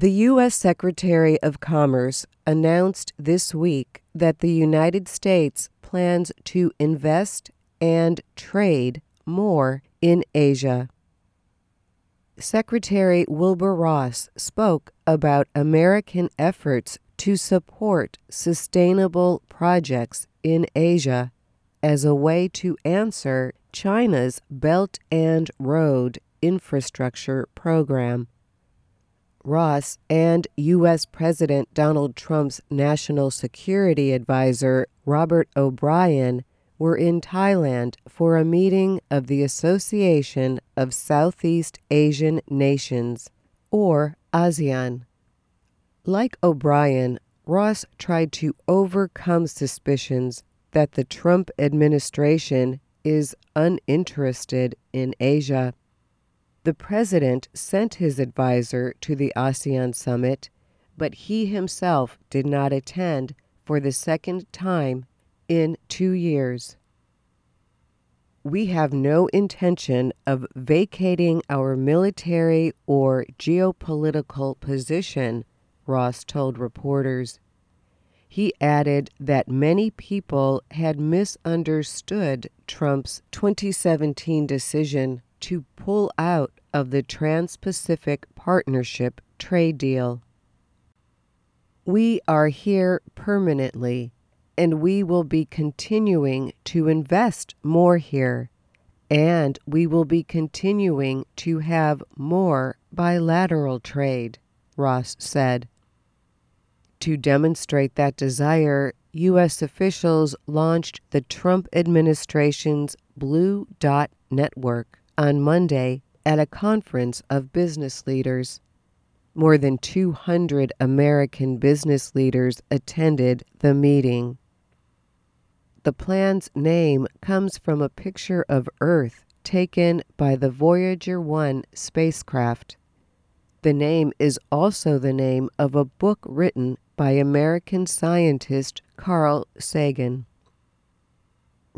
The U.S. Secretary of Commerce announced this week that the United States plans to invest and trade more in Asia. Secretary Wilbur Ross spoke about American efforts to support sustainable projects in Asia as a way to answer China's Belt and Road Infrastructure Program. Ross and U.S. President Donald Trump's National Security Advisor Robert O'Brien were in Thailand for a meeting of the Association of Southeast Asian Nations, or ASEAN. Like O'Brien, Ross tried to overcome suspicions that the Trump administration is uninterested in Asia. The president sent his advisor to the ASEAN summit, but he himself did not attend for the second time in two years. We have no intention of vacating our military or geopolitical position, Ross told reporters. He added that many people had misunderstood Trump's 2017 decision to pull out of the Trans Pacific Partnership trade deal. We are here permanently, and we will be continuing to invest more here, and we will be continuing to have more bilateral trade, Ross said. To demonstrate that desire, U.S. officials launched the Trump administration's Blue Dot Network on Monday at a conference of business leaders. More than 200 American business leaders attended the meeting. The plan's name comes from a picture of Earth taken by the Voyager 1 spacecraft. The name is also the name of a book written by American scientist Carl Sagan.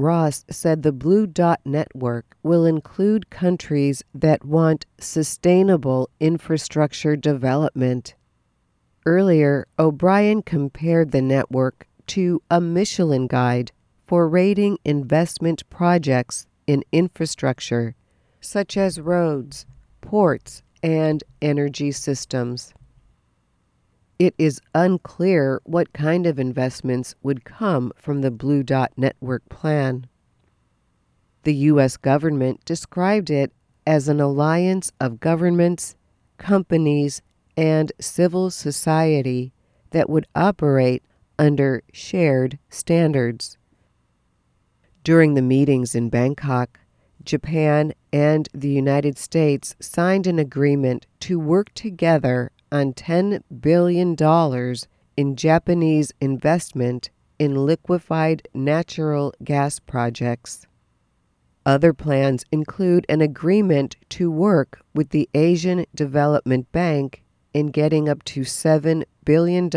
Ross said the Blue Dot Network will include countries that want sustainable infrastructure development. Earlier, O'Brien compared the network to a Michelin guide for rating investment projects in infrastructure, such as roads, ports, and energy systems. It is unclear what kind of investments would come from the Blue Dot Network plan. The U.S. government described it as an alliance of governments, companies, and civil society that would operate under shared standards. During the meetings in Bangkok, Japan and the United States signed an agreement to work together on $10 billion in Japanese investment in liquefied natural gas projects. Other plans include an agreement to work with the Asian Development Bank in getting up to $7 billion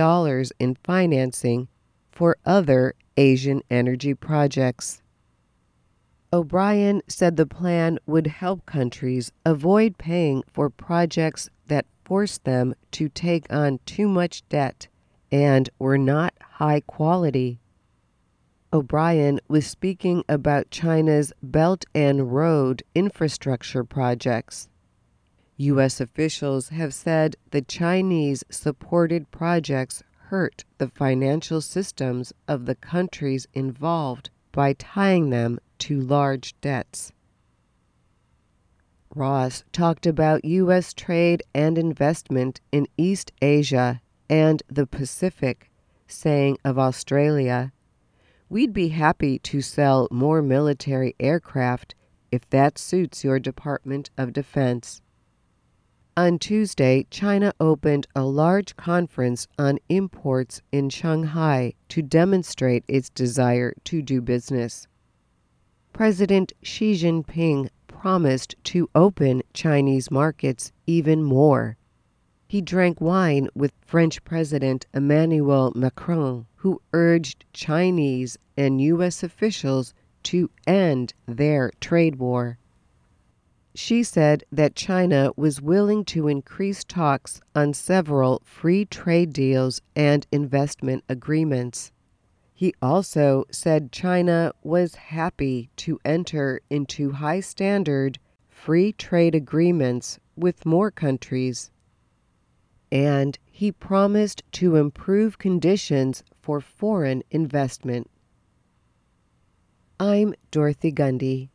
in financing for other Asian energy projects. O'Brien said the plan would help countries avoid paying for projects forced them to take on too much debt and were not high quality. O'Brien was speaking about China's Belt and Road infrastructure projects. U.S. officials have said the Chinese supported projects hurt the financial systems of the countries involved by tying them to large debts. Ross talked about U.S. trade and investment in East Asia and the Pacific, saying of Australia, We'd be happy to sell more military aircraft if that suits your Department of Defense. On Tuesday, China opened a large conference on imports in Shanghai to demonstrate its desire to do business. President Xi Jinping promised to open Chinese markets even more. He drank wine with French President Emmanuel Macron, who urged Chinese and U.S. officials to end their trade war. Xi said that China was willing to increase talks on several free trade deals and investment agreements. He also said China was happy to enter into high standard free trade agreements with more countries. And he promised to improve conditions for foreign investment. I'm Dorothy Gundy